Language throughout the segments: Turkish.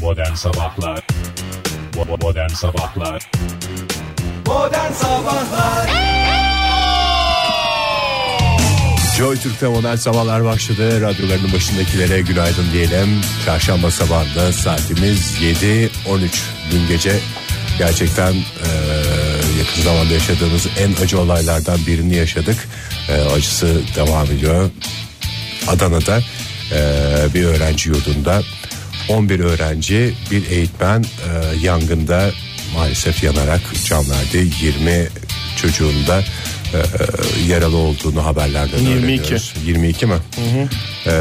Modern Sabahlar Modern Sabahlar Modern Sabahlar Joy Türk'te modern sabahlar başladı. Radyolarının başındakilere günaydın diyelim. Çarşamba sabahında saatimiz 7.13. Dün gece gerçekten eee, yakın zamanda yaşadığımız en acı olaylardan birini yaşadık. Eee, acısı devam ediyor. Adana'da eee, bir öğrenci yurdunda 11 öğrenci bir eğitmen eee, yangında maalesef yanarak can verdi. 20 çocuğun da eee, yaralı olduğunu haberlerden 22. öğreniyoruz. 22 mi? Eee,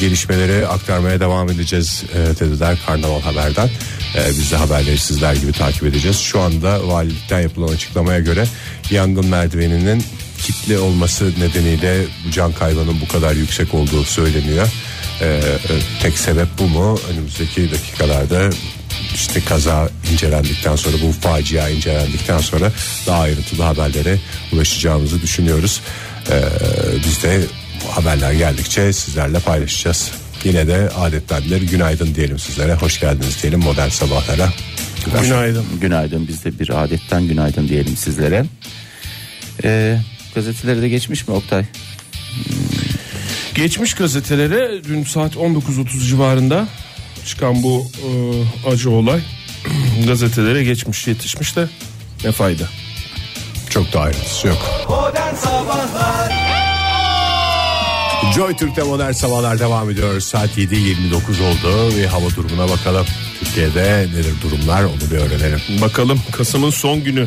gelişmeleri aktarmaya devam edeceğiz eee, dediler Karnaval Haber'den. Eee, biz de haberleri sizler gibi takip edeceğiz. Şu anda valilikten yapılan açıklamaya göre yangın merdiveninin kilitli olması nedeniyle can kaybının bu kadar yüksek olduğu söyleniyor. Ee, e, tek sebep bu mu? Önümüzdeki dakikalarda işte kaza incelendikten sonra bu facia incelendikten sonra daha ayrıntılı haberlere ulaşacağımızı düşünüyoruz. Ee, biz de bu haberler geldikçe sizlerle paylaşacağız. Yine de adettendir günaydın diyelim sizlere. Hoş geldiniz diyelim modern sabahlara. Günaydın. Günaydın biz de bir adetten günaydın diyelim sizlere. Ee, gazeteleri de geçmiş mi Oktay? Geçmiş gazetelere dün saat 19.30 civarında çıkan bu e, acı olay gazetelere geçmiş yetişmiş de ne fayda. Çok da ayrıntısı yok. Joy Türk'te modern sabahlar devam ediyor. Saat 7.29 oldu ve hava durumuna bakalım. Türkiye'de nedir durumlar onu bir öğrenelim. Bakalım Kasım'ın son günü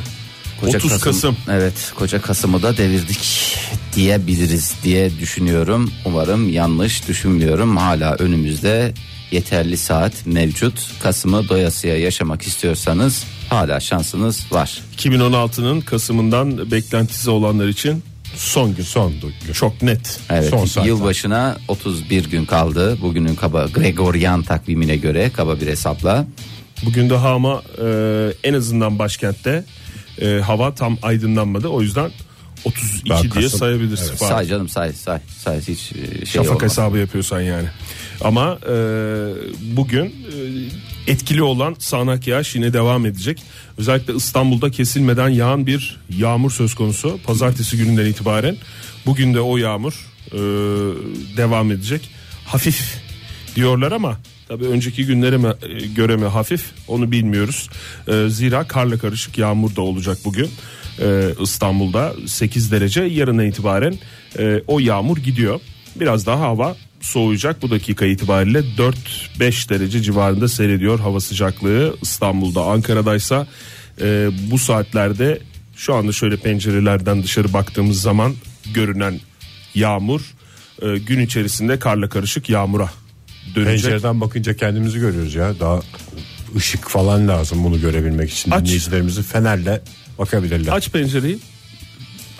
30 Kasım. Evet koca Kasım'ı da devirdik diyebiliriz diye düşünüyorum. Umarım yanlış düşünmüyorum. Hala önümüzde yeterli saat mevcut. Kasım'ı doyasıya yaşamak istiyorsanız hala şansınız var. 2016'nın Kasım'ından beklentisi olanlar için son gün. Son gün. Çok net. Evet Son saatler. yılbaşına 31 gün kaldı. Bugünün kaba Gregorian takvimine göre kaba bir hesapla. Bugün daha ama e, en azından başkentte e, hava tam aydınlanmadı. O yüzden 32 Daha diye Kasım- sayabilirsin. Evet. Say canım say say say hiç e, şey Şafak olmaz. hesabı yapıyorsan yani. Ama e, bugün e, etkili olan sağanak yağış yine devam edecek. Özellikle İstanbul'da kesilmeden yağan bir yağmur söz konusu. Pazartesi gününden itibaren bugün de o yağmur e, devam edecek. Hafif diyorlar ama tabii önceki günlere mi göre mi hafif onu bilmiyoruz. E, zira karla karışık yağmur da olacak bugün. E, İstanbul'da 8 derece yarından itibaren e, o yağmur gidiyor. Biraz daha hava soğuyacak bu dakika itibariyle 4-5 derece civarında seyrediyor hava sıcaklığı İstanbul'da Ankara'daysa e, bu saatlerde şu anda şöyle pencerelerden dışarı baktığımız zaman görünen yağmur e, gün içerisinde karla karışık yağmura dönecek. Pencereden bakınca kendimizi görüyoruz ya. Daha ışık falan lazım bunu görebilmek için. Aç. Dinleyicilerimizi fenerle bakabilirler. Aç pencereyi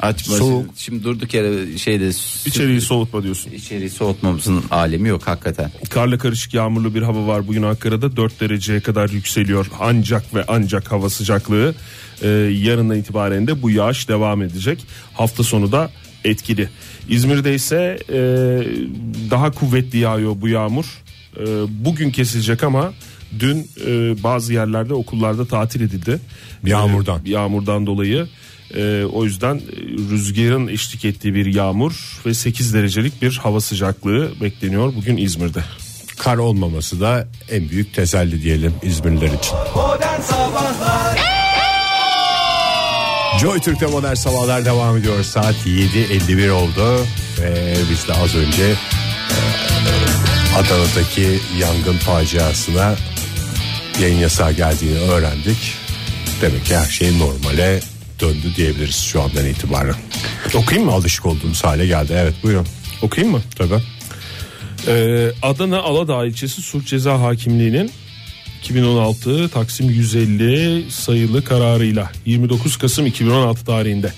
Açma. Soğuk. Şimdi durduk yere şeyde içeriği soğutma diyorsun. içeriği soğutmamızın alemi yok hakikaten. Karla karışık yağmurlu bir hava var bugün Ankara'da 4 dereceye kadar yükseliyor ancak ve ancak hava sıcaklığı ee, yarından itibaren de bu yağış devam edecek hafta sonu da etkili İzmir'de ise e, daha kuvvetli yağıyor bu yağmur Ee, bugün kesilecek ama dün e, bazı yerlerde okullarda tatil edildi Yağmurdan. Ee, yağmurdan dolayı Ee, o yüzden e, rüzgarın eşlik ettiği bir yağmur ve 8 derecelik bir hava sıcaklığı bekleniyor bugün İzmir'de. Kar olmaması da en büyük teselli diyelim İzmirliler için. Modern Sabahlar Joy Türk'te modern sabahlar devam ediyor. Saat 7.51 oldu ve biz de az önce e, Adana'daki yangın faciasına yayın yasağı geldiğini öğrendik. Demek ki her şey normale döndü diyebiliriz şu andan itibaren. Okuyayım mı? Alışık olduğumuz hale geldi. Evet buyurun. Okuyayım mı? Tabii. Ee, Adana Aladağ ilçesi Suç Ceza Hakimliği'nin 2016 Taksim 150 sayılı kararıyla 29 Kasım 2016 tarihinde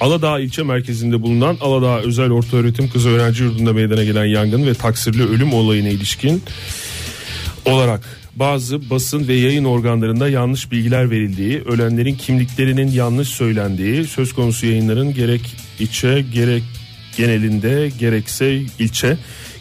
Aladağ ilçe merkezinde bulunan Aladağ Özel Ortaöğretim Kız Öğrenci Yurdu'nda meydana gelen yangın ve taksirli ölüm olayına ilişkin olarak bazı basın ve yayın organlarında yanlış bilgiler verildiği, ölenlerin kimliklerinin yanlış söylendiği, söz konusu yayınların gerek içe gerek genelinde gerekse ilçe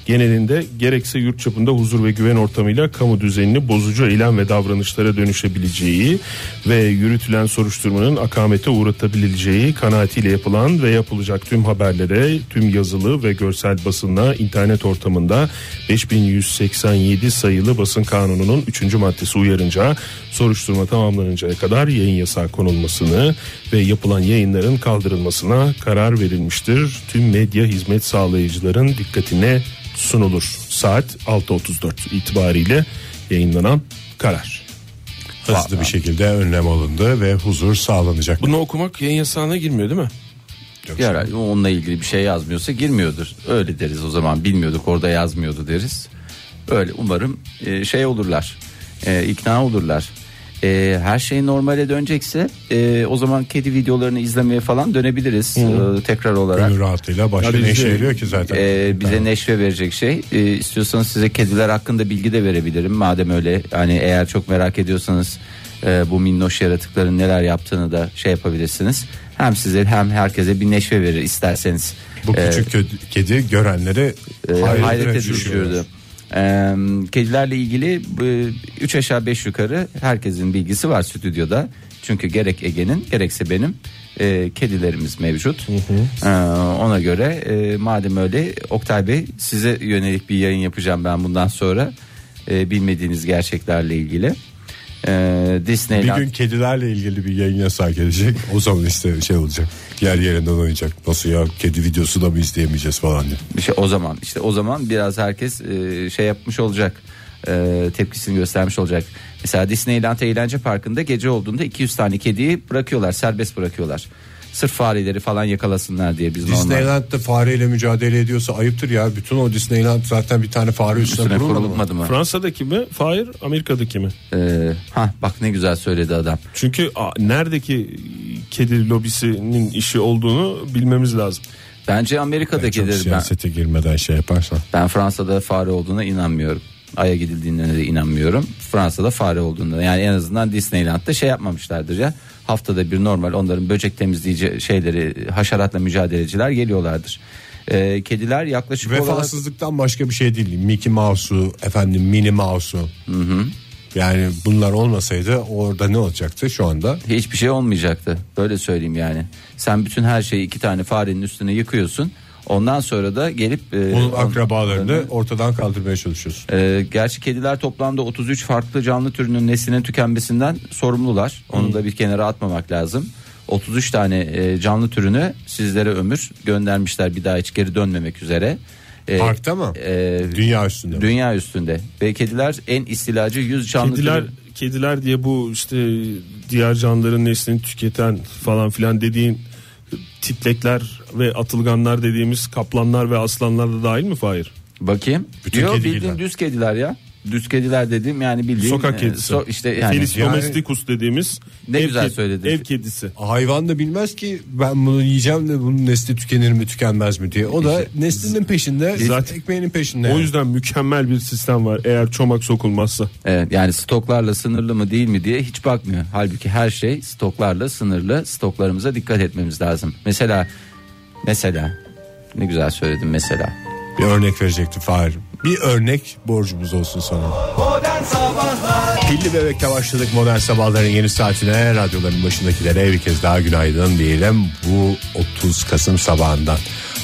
genelinde gerekse yurt çapında huzur ve güven ortamıyla kamu düzenini bozucu eylem ve davranışlara dönüşebileceği ve yürütülen soruşturmanın akamete uğratabileceği kanaatiyle yapılan ve yapılacak tüm haberlere, tüm yazılı ve görsel basına internet ortamında 5187 sayılı basın kanununun 3. maddesi uyarınca soruşturma tamamlanıncaya kadar yayın yasağı konulmasını ve yapılan yayınların kaldırılmasına karar verilmiştir. Tüm medya hizmet sağlayıcıların dikkatine sunulur. Saat 6.34 itibariyle yayınlanan karar. Hızlı bir şekilde önlem alındı ve huzur sağlanacak. Bunu okumak yayın yasağına girmiyor değil mi? Herhalde onunla ilgili bir şey yazmıyorsa girmiyordur. Öyle deriz o zaman bilmiyorduk orada yazmıyordu deriz. Öyle umarım e, şey olurlar. E, ikna olurlar. E, her şey normale dönecekse e, o zaman kedi videolarını izlemeye falan dönebiliriz e, tekrar olarak. Gönül rahatlığıyla başka Hadi ne işe bize- yarıyor ki zaten. Ee, bize neşve verecek şey. Ee, istiyorsanız size kediler hakkında bilgi de verebilirim. Madem öyle hani eğer çok merak ediyorsanız e, bu minnoş yaratıkların neler yaptığını da şey yapabilirsiniz. Hem size hem herkese bir neşve verir isterseniz. Bu Ee, küçük kö- kedi görenleri e, hayrete düşürüyor. düşürdü. Ee, kedilerle ilgili 3 aşağı 5 yukarı herkesin bilgisi var stüdyoda. Çünkü gerek Ege'nin gerekse benim e, kedilerimiz mevcut. Ee, ona göre e, madem öyle Oktay Bey size yönelik bir yayın yapacağım ben bundan sonra. E, bilmediğiniz gerçeklerle ilgili. Bir Disneyland gün kedilerle ilgili bir yayın yasağı gelecek. O zaman işte şey olacak. Yer yerinden oynayacak. Nasıl ya kedi videosu da mı izleyemeyeceğiz falan diye. Bir şey o zaman işte o zaman biraz herkes e, şey yapmış olacak. E, tepkisini göstermiş olacak. Mesela Disneyland Eğlence Parkı'nda gece olduğunda 200 tane kediyi bırakıyorlar, serbest bırakıyorlar. Sırf fareleri falan yakalasınlar diye biz normal Disneyland'da fareyle mücadele ediyorsa ayıptır ya. Bütün o Disneyland zaten bir tane fare üstüne, üstüne kurulmadı mı? mı? Fransa'daki mi? Hayır, Amerika'daki mi? E, ha bak ne güzel söyledi adam. Çünkü a, neredeki kedi lobisinin işi olduğunu bilmemiz lazım. Bence Çok Amerika'dakidir. Ben, siyasete girmeden şey yaparsan. ben Fransa'da fare olduğuna inanmıyorum. Ay'a gidildiğine de inanmıyorum. Fransa'da fare olduğunda yani en azından Disneyland'da şey yapmamışlardır ya. Haftada bir normal onların böcek temizleyici şeyleri haşeratla mücadeleciler geliyorlardır. Ee, kediler yaklaşık olarak Vefasızlıktan başka bir şey değil. Mickey Mouse'u, efendim Minnie Mouse'u. Yani bunlar olmasaydı orada ne olacaktı şu anda? hiçbir şey olmayacaktı. Böyle söyleyeyim yani. Sen bütün her şeyi iki tane farenin üstüne yıkıyorsun. Ondan sonra da gelip e, Onun on- akrabalarını ortadan kaldırmaya çalışıyorsun. Ee, gerçi kediler toplamda 33 farklı canlı türünün neslinin tükenmesinden sorumlular. Onu da bir kenara atmamak lazım. 33 tane e, canlı türünü sizlere ömür göndermişler bir daha hiç geri dönmemek üzere. Ee, Parkta mı? e, Dünya üstünde. mi? dünya üstünde ve kediler en istilacı 100 canlı Kediler türü. kediler diye bu işte diğer canlıların neslini tüketen falan filan dediğin tiplekler ve atılganlar dediğimiz kaplanlar ve aslanlar da dahil mi Fahir? Bakayım. Bütün Yok kediler. bildiğin düz kediler ya. Düz kediler dediğim yani bildiğin Sokak e, kedisi. so- işte yani Felis Yani- domesticus dediğimiz Ne ev güzel söyledin. Ev kedisi. Hayvan da bilmez ki ben bunu yiyeceğim de bunun nesli tükenir mi tükenmez mi diye. O da neslinin peşinde Zaten- ekmeğinin peşinde. O yani. yüzden mükemmel bir sistem var eğer çomak sokulmazsa. Evet, yani stoklarla sınırlı mı değil mi diye hiç bakmıyor. Halbuki her şey stoklarla sınırlı. Stoklarımıza dikkat etmemiz lazım. Mesela mesela ne güzel söyledim mesela. Bir örnek verecekti Fahir. Bir örnek borcumuz olsun sana. Pilli Bebek'te başladık modern sabahların yeni saatine. Radyoların başındakilere bir kez daha günaydın diyelim. Bu 30 Kasım sabahından.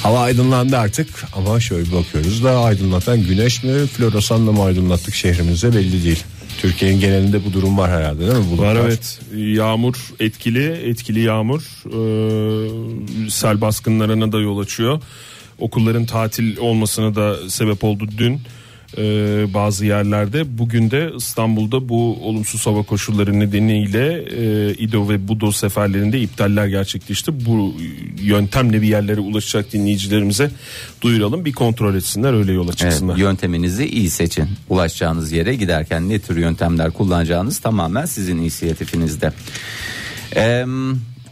Hava aydınlandı artık ama şöyle bakıyoruz da aydınlatan güneş mi floresanla mı aydınlattık şehrimize belli değil. Türkiye'nin genelinde bu durum var herhalde değil mi? Var Bulutlar. evet yağmur etkili etkili yağmur Ee, sel baskınlarına da yol açıyor. Okulların tatil olmasına da sebep oldu dün ee, bazı yerlerde. Bugün de İstanbul'da bu olumsuz hava koşulları nedeniyle e, İdo ve Budo seferlerinde iptaller gerçekleşti. Bu yöntemle bir yerlere ulaşacak dinleyicilerimize duyuralım bir kontrol etsinler öyle yola Evet, çıksınlar. yönteminizi iyi seçin. Ulaşacağınız yere giderken ne tür yöntemler kullanacağınız tamamen sizin inisiyatifinizde. Ee,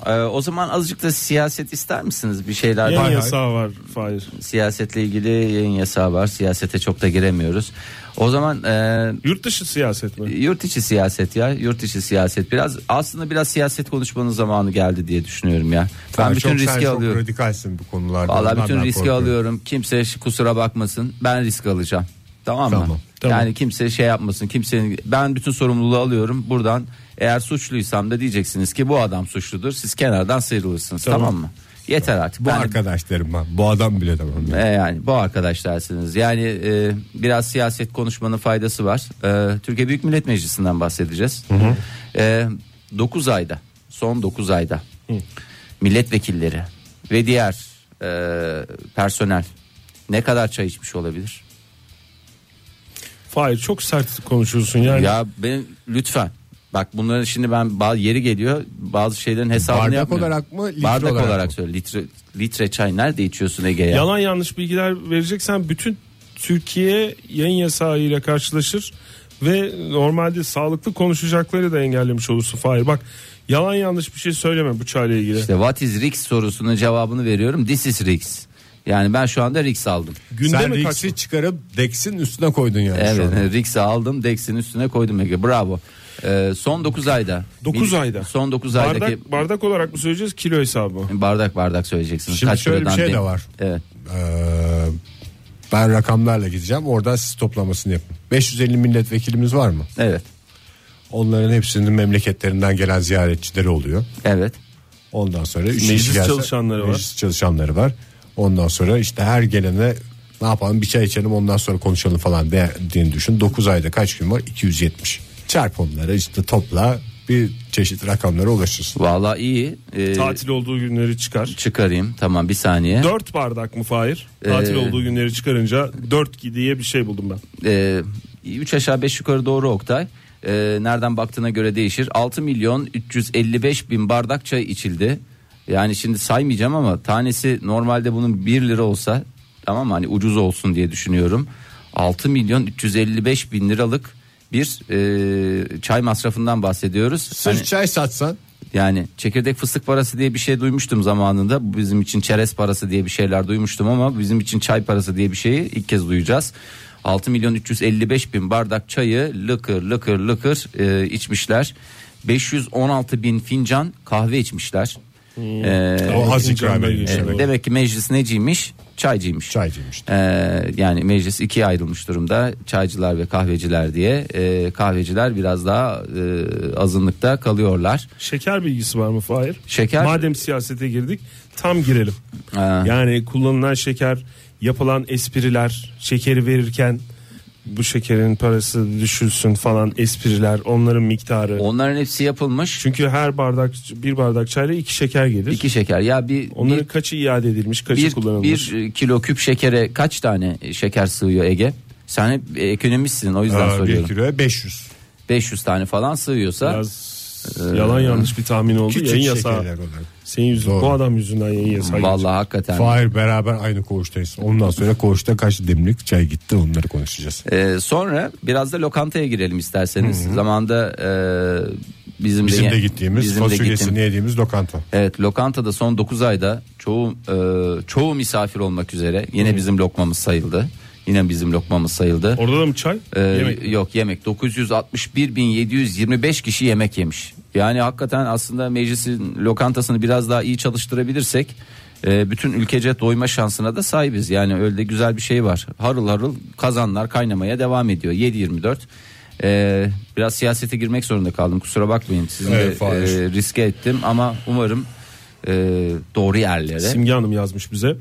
Ee, o zaman azıcık da siyaset ister misiniz? Bir şeyler Yayın hay. yasağı var Fahir. siyasetle ilgili yayın yasağı var. Siyasete çok da giremiyoruz. O zaman e, Yurt dışı siyaset mi? yurt içi siyaset ya. Yurt içi siyaset biraz aslında biraz siyaset konuşmanın zamanı geldi diye düşünüyorum ya. Ben Sen bütün çok, sen riski çok alıyorum. radikalsin bu konularda. Vallahi Ondan bütün riski alıyorum. Kimse kusura bakmasın. Ben risk alacağım. Tamam mı? Tamam, tamam. Yani kimse şey yapmasın. Kimsenin ben bütün sorumluluğu alıyorum. Buradan eğer suçluysam da diyeceksiniz ki bu adam suçludur. Siz kenardan sıyrılırsınız. Tamam, Tamam. mı? Yeter artık. Bu Ben- arkadaşlarım ben. Bu adam bile tamam. e, yani bu arkadaşlarsınız. Yani e, biraz siyaset konuşmanın faydası var. E, Türkiye Büyük Millet Meclisi'nden bahsedeceğiz. E, 9 ayda, son 9 ayda milletvekilleri ve diğer e, personel ne kadar çay içmiş olabilir? Fahir çok sert konuşuyorsun yani. Ya ben lütfen. Bak bunların şimdi ben bazı yeri geliyor bazı şeylerin hesabını Bardak yapmıyorum. olarak mı, litre Bardak olarak olarak, mı? söyle. Litre, litre çay nerede içiyorsun Ege ya? Yalan yanlış bilgiler vereceksen bütün Türkiye yayın yasağıyla karşılaşır ve normalde sağlıklı konuşacakları da engellemiş olursun Fahir. Bak yalan yanlış bir şey söyleme bu çayla ilgili. İşte what is risk sorusunun cevabını veriyorum. This is risk. Yani ben şu anda risk aldım. Günde Sen mi kaç? Rix'i çıkarıp Dex'in üstüne koydun yani şu Evet, an. risk aldım. Dex'in üstüne koydum Ege. Bravo. Ee, son 9 ayda. 9 Bir- ayda. Son 9 aydaki Bardak, bardak olarak mı söyleyeceğiz kilo hesabı mı? bardak bardak söyleyeceksiniz. Şimdi şöyle bir şey de değil? var. Evet. Ee, ben rakamlarla gideceğim. Oradan siz toplamasını yapın. 550 milletvekilimiz var mı? Evet. Onların hepsinin memleketlerinden gelen ziyaretçileri oluyor. Evet. Ondan sonra üç Meclis gelse- çalışanları var. Meclis çalışanları var. Ondan sonra işte her gelene ne yapalım bir çay içelim ondan sonra konuşalım falan diye düşün. 9 ayda kaç gün var? 270. Çarp onları işte topla bir çeşit rakamlara ulaşırsın. Vallahi iyi. Ee, Tatil olduğu günleri çıkar. çıkarayım. Tamam bir saniye. 4 bardak mı Fahir? Tatil Ee, olduğu günleri çıkarınca 4 diye bir şey buldum ben. 3 aşağı 5 yukarı doğru Oktay. Ee, nereden baktığına göre değişir. 6 milyon 355 bin bardak çay içildi. Yani şimdi saymayacağım ama tanesi normalde bunun 1 lira olsa tamam mı hani ucuz olsun diye düşünüyorum. 6 milyon 355 bin liralık bir e, çay masrafından bahsediyoruz. Sırf Hani- çay satsan yani çekirdek fıstık parası diye bir şey duymuştum zamanında. Bizim için çerez parası diye bir şeyler duymuştum ama bizim için çay parası diye bir şeyi ilk kez duyacağız. 6 milyon 355 bin bardak çayı lıkır lıkır lıkır e, içmişler. 516 bin fincan kahve içmişler. Ee, o edilmiş. geçiyor. demek. demek ki meclis neciymiş? Çaycıymış. Çaycıymış. Ee, yani meclis ikiye ayrılmış durumda çaycılar ve kahveciler diye Ee, kahveciler biraz daha e, azınlıkta kalıyorlar. Şeker bilgisi var mı Fahir? Şeker- Madem siyasete girdik tam girelim. Ha. Yani kullanılan şeker, yapılan espriler, şekeri verirken bu şekerin parası düşülsün falan espriler, onların miktarı. Onların hepsi yapılmış. Çünkü her bardak bir bardak çayla iki şeker gelir. İki şeker ya bir Onların bir, kaçı iade edilmiş, kaçı bir, kullanılmış? bir kilo küp şekere kaç tane şeker sığıyor Ege? Sen hep ekonomistsin o yüzden Aa, bir soruyorum. kiloya 500. 500 tane falan sığıyorsa Biraz yalan yanlış bir tahmin oldu. Küçük yayın yasağı. olarak. Senin yüzün, Doğru. bu adam yüzünden yayın yasağı. vallahi hakikaten. Fahir beraber aynı koğuştayız. Ondan sonra koğuşta kaç demlik çay gitti onları konuşacağız. Ee, sonra biraz da lokantaya girelim isterseniz. Zamanda e, bizim, Bizim de, de gittiğimiz bizim de fasulyesini gittim- yediğimiz lokanta. Evet lokantada son 9 ayda çoğu e, çoğu misafir olmak üzere yine bizim lokmamız sayıldı. Yine bizim lokmamız sayıldı. Orada da mı çay? Ee, Yemek. Yok yemek 961.725 kişi yemek yemiş. Yani hakikaten aslında meclisin lokantasını biraz daha iyi çalıştırabilirsek e, bütün ülkece doyma şansına da sahibiz. Yani öyle de güzel bir şey var. Harıl harıl kazanlar kaynamaya devam ediyor. 7-24. Ee, biraz siyasete girmek zorunda kaldım. Kusura bakmayın. Sizin Evet, de Fahir. e, riske ettim ama umarım e, doğru yerlere. Simge Hanım yazmış bize.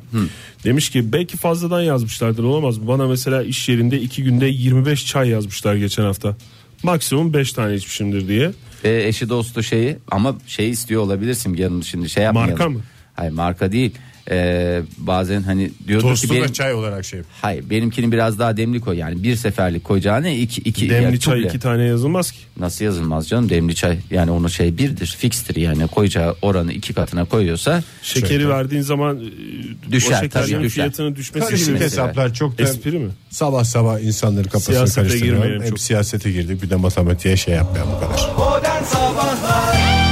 Demiş ki belki fazladan yazmışlardır olamaz mı? Bana mesela iş yerinde iki günde 25 çay yazmışlar geçen hafta. Maksimum 5 tane içmişimdir diye. E, eşi dostu şeyi ama şey istiyor olabilirsin yanım şimdi şey yapmayalım. Marka mı? Hayır marka değil. E, bazen hani diyordur ki benim, da çay olarak şey. hayır benimkinin biraz daha demli koy yani bir seferlik koyacağına iki iki Demli yani çay iki tane yazılmaz ki. nasıl yazılmaz canım demli çay yani onun şey birdir fikstir yani koyacağı oranı iki katına koyuyorsa Şekeri Şöyle. verdiğin zaman e, Düşer, o şekerin tabii düşer. fiyatının düşmesi Karışık hesaplar çok da Espri mi? sabah sabah insanların kafasını Siyasete karıştırıyor. girmeyelim Hep çok. siyasete girdik bir de matematiğe şey yapmayalım bu kadar. Modern Sabahlar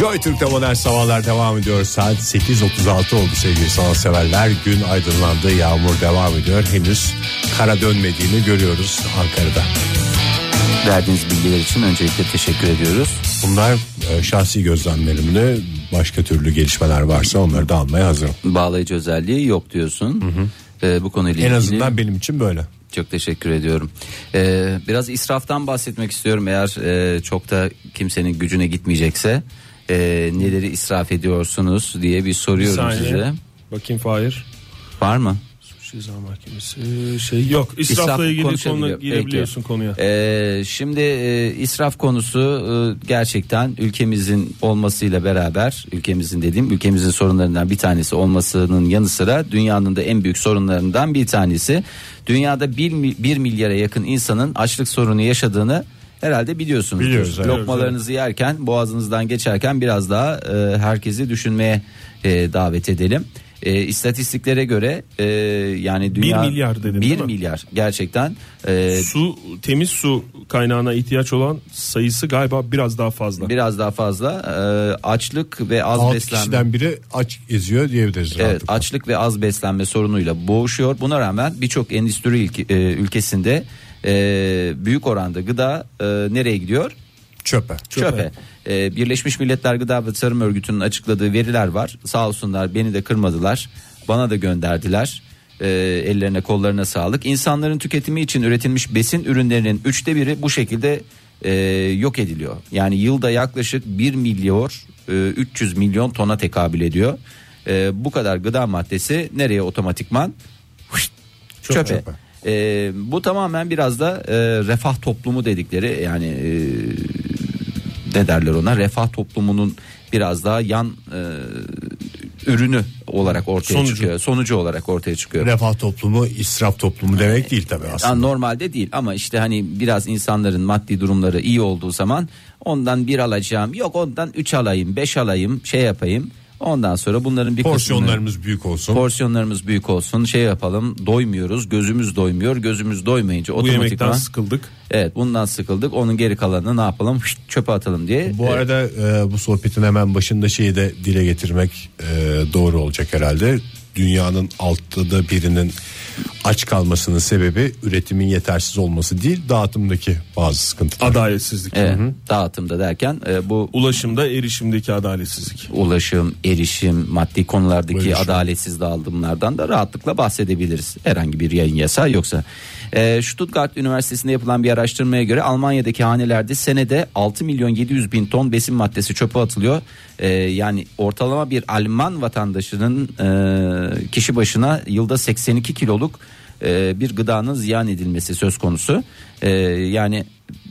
Joy Türk'te modern sabahlar devam ediyor. Saat 8.36 oldu sevgili sanatseverler. Gün aydınlandı, yağmur devam ediyor. Henüz kara dönmediğini görüyoruz Ankara'da. Verdiğiniz bilgiler için öncelikle teşekkür ediyoruz. Bunlar e, şahsi gözlemlerimde başka türlü gelişmeler varsa onları da almaya hazırım. Bağlayıcı özelliği yok diyorsun. Ee, bu konuyla En ilgili azından benim için böyle. çok teşekkür ediyorum. Ee, biraz israftan bahsetmek istiyorum eğer e, çok da kimsenin gücüne gitmeyecekse. E, neleri israf ediyorsunuz diye bir Bir soruyorum saniye. size. Bakayım Fahir. Var mı? Suç Ceza Mahkemesi şey yok. İsrafla İsraf ilgili konuşabiliyor. konu girebiliyorsun Peki. konuya. Ee, şimdi e, israf konusu e, gerçekten ülkemizin olmasıyla beraber ülkemizin dediğim ülkemizin sorunlarından bir tanesi olmasının yanı sıra dünyanın da en büyük sorunlarından bir tanesi. Dünyada 1, milyara yakın insanın açlık sorunu yaşadığını herhalde biliyorsunuz. Biliyoruz, evet. Lokmalarınızı yerken boğazınızdan geçerken biraz daha e, herkesi düşünmeye e, davet edelim. E, istatistiklere göre e, yani dünya milyar dedin, 1 değil mi? milyar gerçekten e, Su temiz su kaynağına ihtiyaç olan sayısı galiba biraz daha fazla. biraz daha fazla e, açlık ve az 6 beslenme kişiden biri aç geziyor diyebiliriz. Evet, rahatlıkla. açlık ve az beslenme sorunuyla boğuşuyor. Buna rağmen birçok endüstri ülke- e, ülkesinde e, büyük oranda gıda e, nereye gidiyor? Çöpe. Çöpe. E, Birleşmiş Milletler Gıda ve Tarım Örgütü'nün açıkladığı veriler var. Sağ olsunlar beni de kırmadılar. Bana da gönderdiler. E, ellerine kollarına sağlık. İnsanların tüketimi için üretilmiş besin ürünlerinin üçte biri bu şekilde e, yok ediliyor. Yani yılda yaklaşık 1 milyar e, 300 milyon tona tekabül ediyor. E, bu kadar gıda maddesi nereye otomatikman? Huşt, çöpe. çöpe. E, bu tamamen biraz da e, refah toplumu dedikleri yani e, ne derler ona refah toplumunun biraz daha yan e, ürünü olarak ortaya Sonucu. çıkıyor. Sonucu olarak ortaya çıkıyor. Refah toplumu, israf toplumu demek değil tabii aslında. Yani normalde değil ama işte hani biraz insanların maddi durumları iyi olduğu zaman ondan bir alacağım yok ondan üç alayım beş alayım şey yapayım ondan sonra bunların bir kısmını Porsiyonlarımız büyük olsun. porsiyonlarımız büyük olsun şey yapalım doymuyoruz gözümüz doymuyor gözümüz doymayınca Bu yemekten sıkıldık. evet bundan sıkıldık onun geri kalanını ne yapalım Şşt, çöpe atalım diye Bu arada e, bu sohbetin hemen başında şeyi de dile getirmek e, doğru olacak herhalde. Dünyanın altta da birinin aç kalmasının sebebi üretimin yetersiz olması değil dağıtımdaki bazı sıkıntılar. Adaletsizlik. Evet, dağıtımda derken e, bu Ulaşımda erişimdeki adaletsizlik. ulaşım, erişim, maddi konulardaki Böyle şey. adaletsiz dağılımlardan da rahatlıkla bahsedebiliriz. Herhangi bir yayın yasağı yoksa. Ee, Stuttgart Üniversitesi'nde yapılan bir araştırmaya göre Almanya'daki hanelerde senede 6 milyon 700 bin ton besin maddesi çöpe atılıyor. Ee, yani ortalama bir Alman vatandaşının e, kişi başına yılda 82 kiloluk e, bir gıdanın ziyan edilmesi söz konusu. E, yani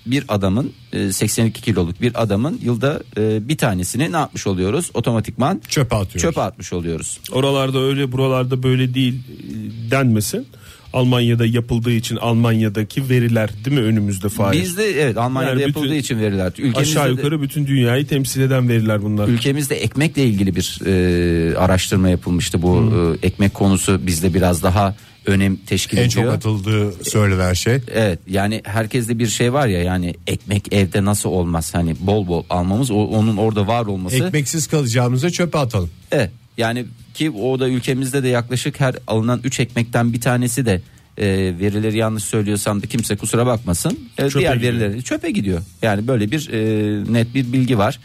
bir adamın e, 82 kiloluk bir adamın yılda e, bir tanesini ne yapmış oluyoruz? Otomatikman Çöpe atıyoruz. çöpe atmış oluyoruz. Oralarda öyle buralarda böyle değil e, denmesin. Almanya'da yapıldığı için Almanya'daki veriler değil mi önümüzde Fahir? Bizde evet Almanya'da Yani yapıldığı bütün- için veriler. Ülkemizde Aşağı de- yukarı bütün dünyayı temsil eden veriler bunlar. Ülkemizde ekmekle ilgili bir e, araştırma yapılmıştı. Bu e, ekmek konusu bizde biraz daha önem teşkil En ediyor. çok atıldığı söylenen şey Evet yani herkeste bir şey var ya yani ekmek evde nasıl olmaz hani bol bol almamız o, onun orada var olması. ekmeksiz kalacağımıza çöpe atalım. Evet yani ki o da ülkemizde de yaklaşık her alınan 3 ekmekten bir tanesi de e, verileri yanlış söylüyorsam da kimse kusura bakmasın. E, Çöpe diğer gidiyor. verileri çöpe gidiyor. Yani böyle bir e, net bir bilgi var.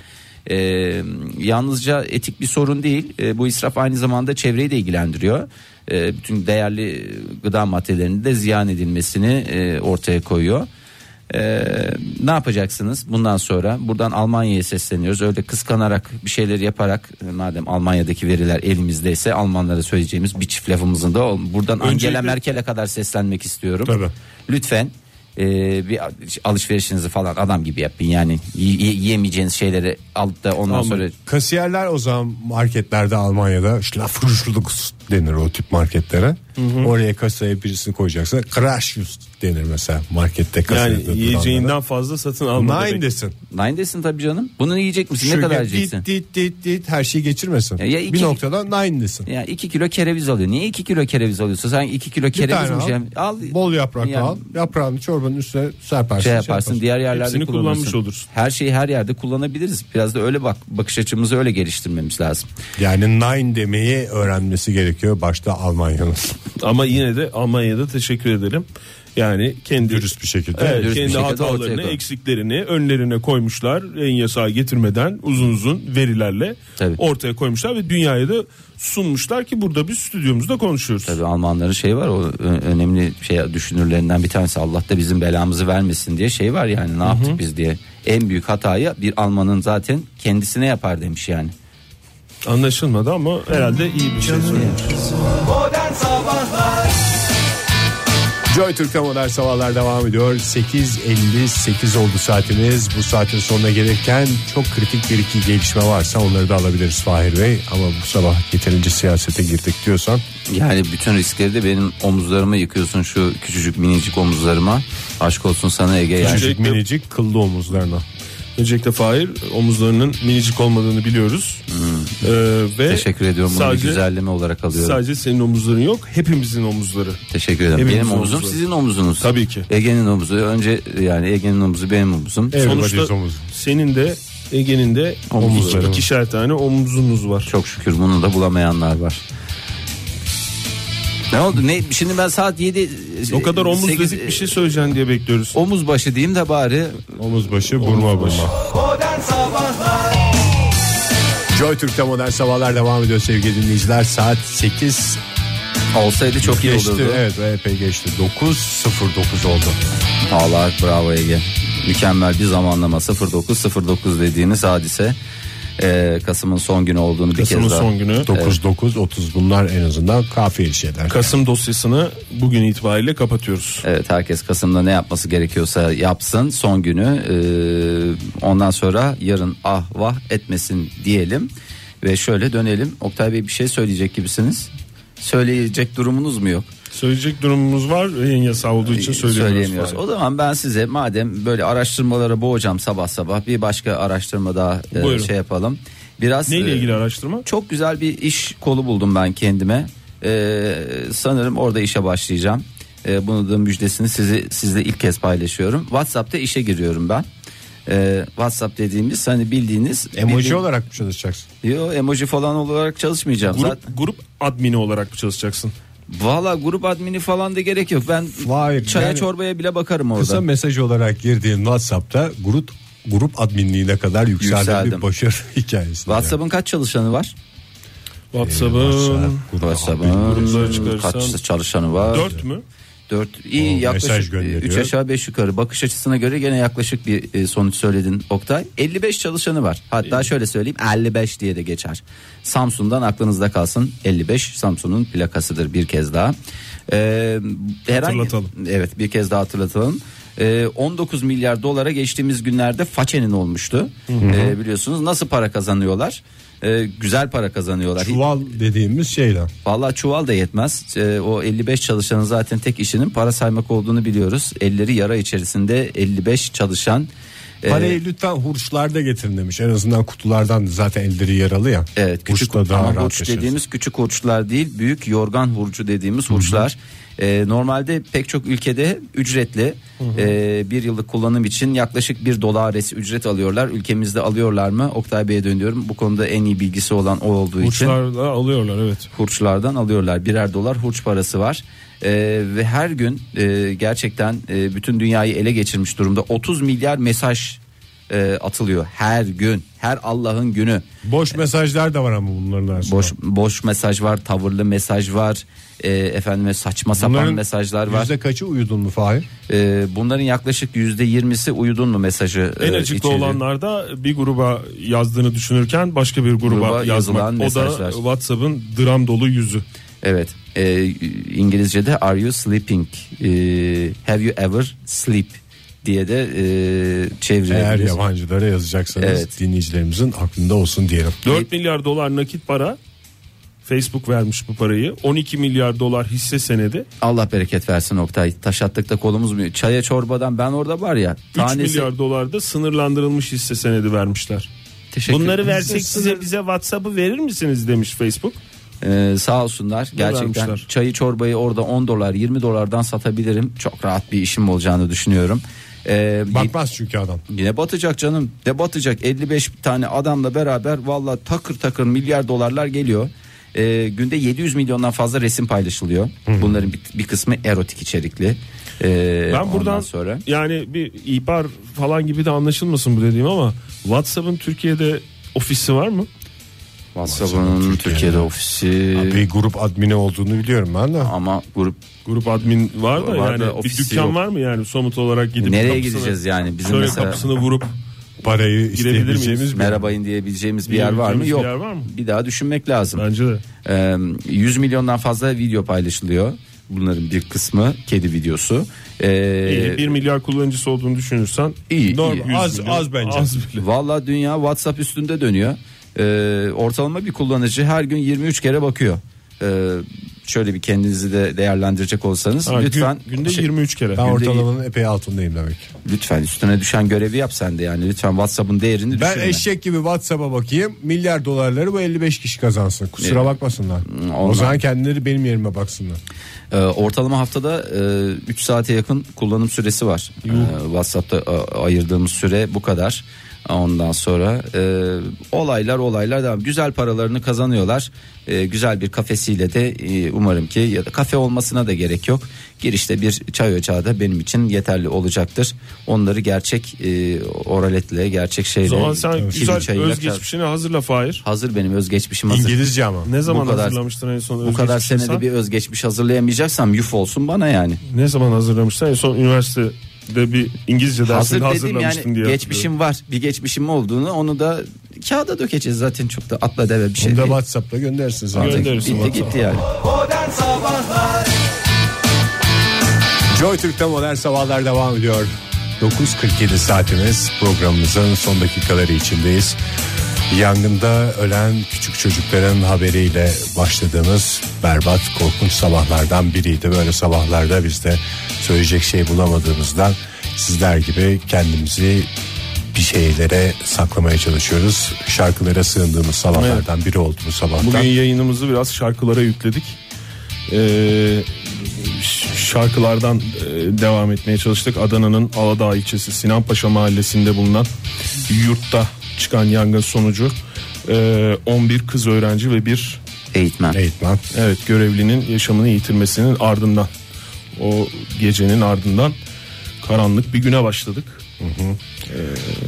E, yalnızca etik bir sorun değil. E, bu israf aynı zamanda çevreyi de ilgilendiriyor. E, bütün değerli gıda maddelerinin de ziyan edilmesini e, ortaya koyuyor. Ee, ne yapacaksınız bundan sonra? Buradan Almanya'ya sesleniyoruz. Öyle kıskanarak bir şeyler yaparak e, madem Almanya'daki veriler elimizdeyse Almanlara söyleyeceğimiz bir çift lafımızın da buradan Öncelikle- Angela Merkel'e kadar seslenmek istiyorum. Tabii. Lütfen e, bir alışverişinizi falan adam gibi yapın. Yani yiyemeyeceğiniz şeyleri alıp da ondan Almayın. sonra Kasiyerler o zaman marketlerde Almanya'da Schlafrüschluk denir o tip marketlere. Oraya kasaya birisini koyacaksın. Crash use denir mesela markette kasaya. Yani yiyeceğinden fazla satın alma Nine demek. desin. Nine'desin tabii canım. Bunu yiyecek misin? ne kadar yiyeceksin? Dit dit dit dit her şeyi geçirmesin. Ya- ya iki- Bir noktada nine desin. Ya 2 kilo kereviz alıyor. Niye 2 kilo kereviz alıyorsun? Sen 2 kilo Bir kereviz mi al, şey? Al. Bol yaprak Yani- al. Yaprağını çorbanın üstüne serpersin. şey yaparsın diğer yerlerde Hepsini kullanmış olursun. Her şeyi her yerde kullanabiliriz. Biraz da öyle bak bakış açımızı öyle geliştirmemiz lazım. Yani nine demeyi öğrenmesi gerekiyor başta Almanya'nın. Ama yine de Almanya'da teşekkür edelim. Yani kendi Dürüst bir şekilde. Evet, Dürüst bir kendi şekilde ortaya hatalarını, eksiklerini önlerine koymuşlar. En yasağı getirmeden uzun uzun verilerle Tabii. ortaya koymuşlar ve dünyaya da sunmuşlar ki burada biz stüdyomuzda konuşuyoruz. Tabii Almanların şey var o önemli şey düşünürlerinden bir tanesi Allah da bizim belamızı vermesin diye şey var yani ne yaptık biz diye. En büyük hatayı bir Almanın zaten kendisine yapar demiş yani. Anlaşılmadı ama herhalde iyi bir şey söylemiş. Joy Türk'te modern sabahlar devam ediyor. 8.58 oldu saatimiz. Bu saatin sonuna gelirken çok kritik bir iki gelişme varsa onları da alabiliriz Fahir Bey. Ama bu sabah yeterince siyasete girdik diyorsan Yani bütün riskleri de benim omuzlarıma yıkıyorsun şu küçücük minicik omuzlarıma. Aşk olsun sana Ege yani. küçücük minicik kıllı omuzlarına. Öncelikle Fahir omuzlarının minicik olmadığını biliyoruz. Ee, ve Hmm. Teşekkür ediyorum bunu bir sadece, güzelleme olarak alıyorum. Sadece senin omuzların yok hepimizin omuzları. Teşekkür ederim. Hepimizin benim omuzum omuzları. sizin omuzunuz. Tabii ki. Ege'nin omuzu önce yani Ege'nin omuzu benim omuzum. Everybody's Sonuçta omuz. senin de Ege'nin de Omuzları iki, ikişer tane omuzunuz var. Çok şükür bunu da bulamayanlar var. Ne oldu? Ne şimdi ben saat 7 O kadar omuz sekiz- dedik bir şey söyleyeceksin diye bekliyoruz. Omuz başı diyeyim de bari Omuz başı burma Sabahlar Joy Türk'te modern sabahlar devam ediyor sevgili dinleyiciler. Saat 8 olsaydı çok iyi geçti. olurdu. Evet ve epey geçti. 9.09 oldu. Allah bravo Ege. Mükemmel bir zamanlama 0909 dediğiniz hadise e, Kasım'ın son günü olduğunu bir Kasım'ın kez daha. son günü. 9.9 30 bunlar en azından kafiyeli şeyler. Kasım dosyasını bugün itibariyle kapatıyoruz. Evet herkes Kasım'da ne yapması gerekiyorsa yapsın son günü e, ondan sonra yarın ah vah etmesin diyelim ve şöyle dönelim Oktay Bey bir şey söyleyecek gibisiniz söyleyecek durumunuz mu yok Söyleyecek durumumuz var. Yayın yasağı olduğu için söyleyemiyoruz. o zaman ben size madem böyle araştırmalara boğacağım sabah sabah bir başka araştırma daha e, Buyurun. şey yapalım biraz Neyle e, ilgili araştırma? çok güzel bir iş kolu buldum ben kendime. Ee, sanırım orada işe başlayacağım. Ee, bunu da müjdesini sizi sizle ilk kez paylaşıyorum. WhatsApp'ta işe giriyorum ben. Ee, WhatsApp dediğimiz hani bildiğiniz Emoji bildiğin- olarak mı çalışacaksın? Yo, emoji falan olarak çalışmayacağım. Grup, Zaten grup admini olarak mı çalışacaksın? Valla grup admini falan da gerek yok. Ben Hayır, çaya yani- çorbaya bile bakarım orada. Kısa mesaj olarak girdiğin WhatsApp'ta grup grup adminliğine kadar yükseldiği Yükseldim. bir başarı hikayesi. WhatsApp'ın kaç çalışanı var? WhatsApp'ın WhatsApp'ın çıkarırsan- kaç çalışanı var? 4 mü? 4 iyi O yaklaşık gönderiyor. 3 aşağı 5 yukarı bakış açısına göre gene yaklaşık bir e, sonuç söyledin Oktay. 55 çalışanı var. Hatta şöyle söyleyeyim 55 diye de geçer. Samsun'dan aklınızda kalsın 55 Samsun'un plakasıdır bir kez daha. Ee, herhangi- Hatırlatalım. Evet bir kez daha hatırlatalım. Ee, 19 milyar dolara geçtiğimiz günlerde Façe'nin olmuştu. Ee, biliyorsunuz nasıl para kazanıyorlar? Ee, güzel para kazanıyorlar. Çuval dediğimiz şeyden. Vallahi çuval da yetmez. Ee, o 55 çalışanın zaten tek işinin para saymak olduğunu biliyoruz. Elleri yara içerisinde 55 çalışan. E, Parayı lütfen hurçlarda getirin demiş. En azından kutulardan zaten elleri yaralı ya. Evet küçük Hurçla daha ama hurç dediğimiz küçük hurçlar değil büyük yorgan hurcu dediğimiz hurçlar. Ee, normalde pek çok ülkede ücretli Ee, bir yıllık kullanım için yaklaşık bir dolar ücret alıyorlar. Ülkemizde alıyorlar mı? Oktay Bey'e dönüyorum. Bu konuda en iyi bilgisi olan o olduğu için Uçlarla alıyorlar evet. hurçlardan alıyorlar. Birer dolar hurç parası var. Ee, ve her gün e, gerçekten e, bütün dünyayı ele geçirmiş durumda 30 milyar mesaj e, atılıyor her gün her Allah'ın günü Boş mesajlar da var ama bunların arasında. boş boş mesaj var tavırlı mesaj var e, efendime saçma sapan Bunların mesajlar var Yüzde kaçı uyudun mu Fahir? E, bunların yaklaşık yüzde yirmisi uyudun mu mesajı En e, açıkta içeriyor. olanlarda bir gruba yazdığını düşünürken başka bir gruba, Gruba yazılan yazmak. O da. WhatsApp'ın dram dolu yüzü. Evet. E, İngilizce'de are you sleeping? E, have you ever sleep diye de e, Eğer çevrilebilir. yabancılara yazacaksanız Evet. dinleyicilerimizin aklında olsun diyelim. 4 milyar dolar nakit para Facebook vermiş bu parayı. 12 milyar dolar hisse senedi. Allah bereket versin Oktay. Taş attık da kolumuz mu? Çaya çorbadan ben orada var ya. 3 Tanesi... milyar dolar da sınırlandırılmış hisse senedi vermişler. Teşekkür Bunları versek size bize WhatsApp'ı verir misiniz demiş Facebook. Ee, sağ olsunlar. Gerçekten vermişler. çayı çorbayı orada 10 dolar 20 dolardan satabilirim. Çok rahat bir işim olacağını düşünüyorum. Ee, Bakmaz çünkü adam. Yine batacak canım. De batacak 55 tane adamla beraber valla takır takır milyar dolarlar geliyor. Ee, günde 700 milyondan fazla resim paylaşılıyor. Bunların bir, bir kısmı erotik içerikli. Ee, Ben buradan sonra yani bir ihbar falan gibi de anlaşılmasın bu dediğim ama WhatsApp'ın Türkiye'de ofisi var mı? WhatsApp'ın Türkiye'de. Ofisi Bir grup admini olduğunu biliyorum ben de. ama grup Grup admin var da Var da yani bir ofisi dükkan yok. var mı yani somut olarak gidip nereye kapısını- gideceğiz yani bizim Şöyle mesela kapısını vurup Parayı miyiz? isteyebileceğimiz bir merhabayın diyebileceğimiz bir yer var mı? Yok. bir yer var mı? Bir daha düşünmek lazım. bence de. Ee, 100 milyondan fazla video paylaşılıyor. Bunların bir kısmı kedi videosu. Ee, İyi, 1 milyar kullanıcısı olduğunu düşünürsen iyi, Normal. iyi. Az- az bence. Az bile. Valla dünya WhatsApp üstünde dönüyor. Ee, ortalama bir kullanıcı her gün 23 kere bakıyor. Ee, şöyle bir kendinizi de değerlendirecek olsanız Ha, gün- lütfen günde şey, 23 kere. Ben Günde- ortalamanın epey altındayım demek. lütfen üstüne düşen görevi yap sen de yani lütfen WhatsApp'ın değerini Ben düşürme. eşek gibi WhatsApp'a bakayım. Milyar dolarları bu 55 kişi kazansın. Kusura Evet. bakmasınlar. O ondan. zaman kendileri benim yerime baksınlar. Ee, ortalama haftada 3 saate yakın kullanım süresi var. Ee, WhatsApp'ta e, ayırdığımız süre bu kadar. Ondan sonra e, olaylar olaylar devam. Güzel paralarını kazanıyorlar. E, güzel bir kafesiyle de e, umarım ki ya da kafe olmasına da gerek yok. Girişte bir çay ocağı da benim için yeterli olacaktır. Onları gerçek e, oraletle, gerçek O şeyle. zaman sen güzel özgeçmişini hazırla Fahir. Hazır benim özgeçmişim hazır. İngilizce ama. Ne zaman Bu kadar- hazırlamıştın en son Bu kadar senede sen? bir özgeçmiş hazırlayamayacaksam yuf olsun bana yani. Ne zaman hazırlamıştın en son üniversitede bir İngilizce dersinde Hazır dedim hazırlamıştın yani diye. geçmişim var bir geçmişim olduğunu onu da kağıda dökeceğiz zaten çok da atla deve bir şey Bunu da değil. WhatsApp'la gönderirsin zaten. Gönderirsin Bitti gitti yani. Modern Sabahlar Joy Türk'te modern sabahlar devam ediyor. 9.47 saatimiz programımızın son dakikaları içindeyiz. Yangında ölen küçük çocukların haberiyle başladığımız berbat korkunç sabahlardan biriydi. Böyle sabahlarda biz de söyleyecek şey bulamadığımızdan sizler gibi kendimizi bir şeylere saklamaya çalışıyoruz. Şarkılara sığındığımız sabahlardan biri oldu bu sabahtan. Bugün yayınımızı biraz şarkılara yükledik. Ee, şarkılardan e, devam etmeye çalıştık. Adana'nın Aladağ ilçesi Sinanpaşa mahallesinde bulunan yurtta çıkan yangın sonucu e, 11 kız öğrenci ve bir Eğitmen. Eğitmen. evet görevlinin yaşamını yitirmesinin ardından o gecenin ardından karanlık bir güne başladık.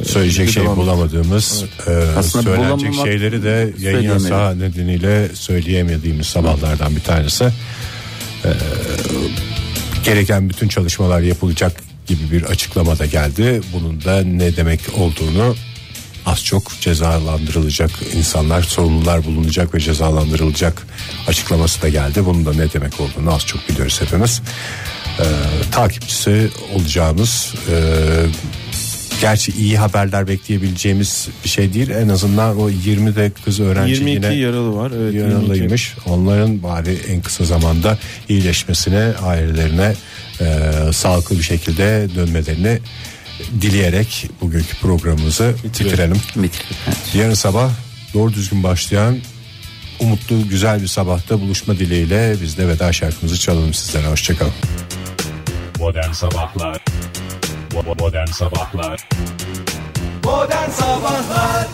söyleyecek Şimdi şey devam bulamadığımız e, Aslında söylenecek şeyleri de yayın yasağı nedeniyle söyleyemediğimiz sabahlardan bir tanesi. E, gereken bütün çalışmalar yapılacak gibi bir açıklama da geldi. Bunun da ne demek olduğunu az çok cezalandırılacak insanlar sorumlular bulunacak ve cezalandırılacak açıklaması da geldi. Bunun da ne demek olduğunu az çok biliyoruz hepimiz. E, takipçisi olacağımız e, Gerçi iyi haberler bekleyebileceğimiz bir şey değil. En azından o 20 de kız öğrenci 22 yine yaralı var. Evet, 22. yaralıymış. Onların bari en kısa zamanda iyileşmesine, ailelerine e, sağlıklı bir şekilde dönmelerini dileyerek bugünkü programımızı bitirelim. Bitir. Yarın sabah doğru düzgün başlayan umutlu güzel bir sabahta buluşma dileğiyle biz de veda şarkımızı çalalım sizlere. Hoşçakalın. Modern Sabahlar Modern Sabahlar Modern Sabahlar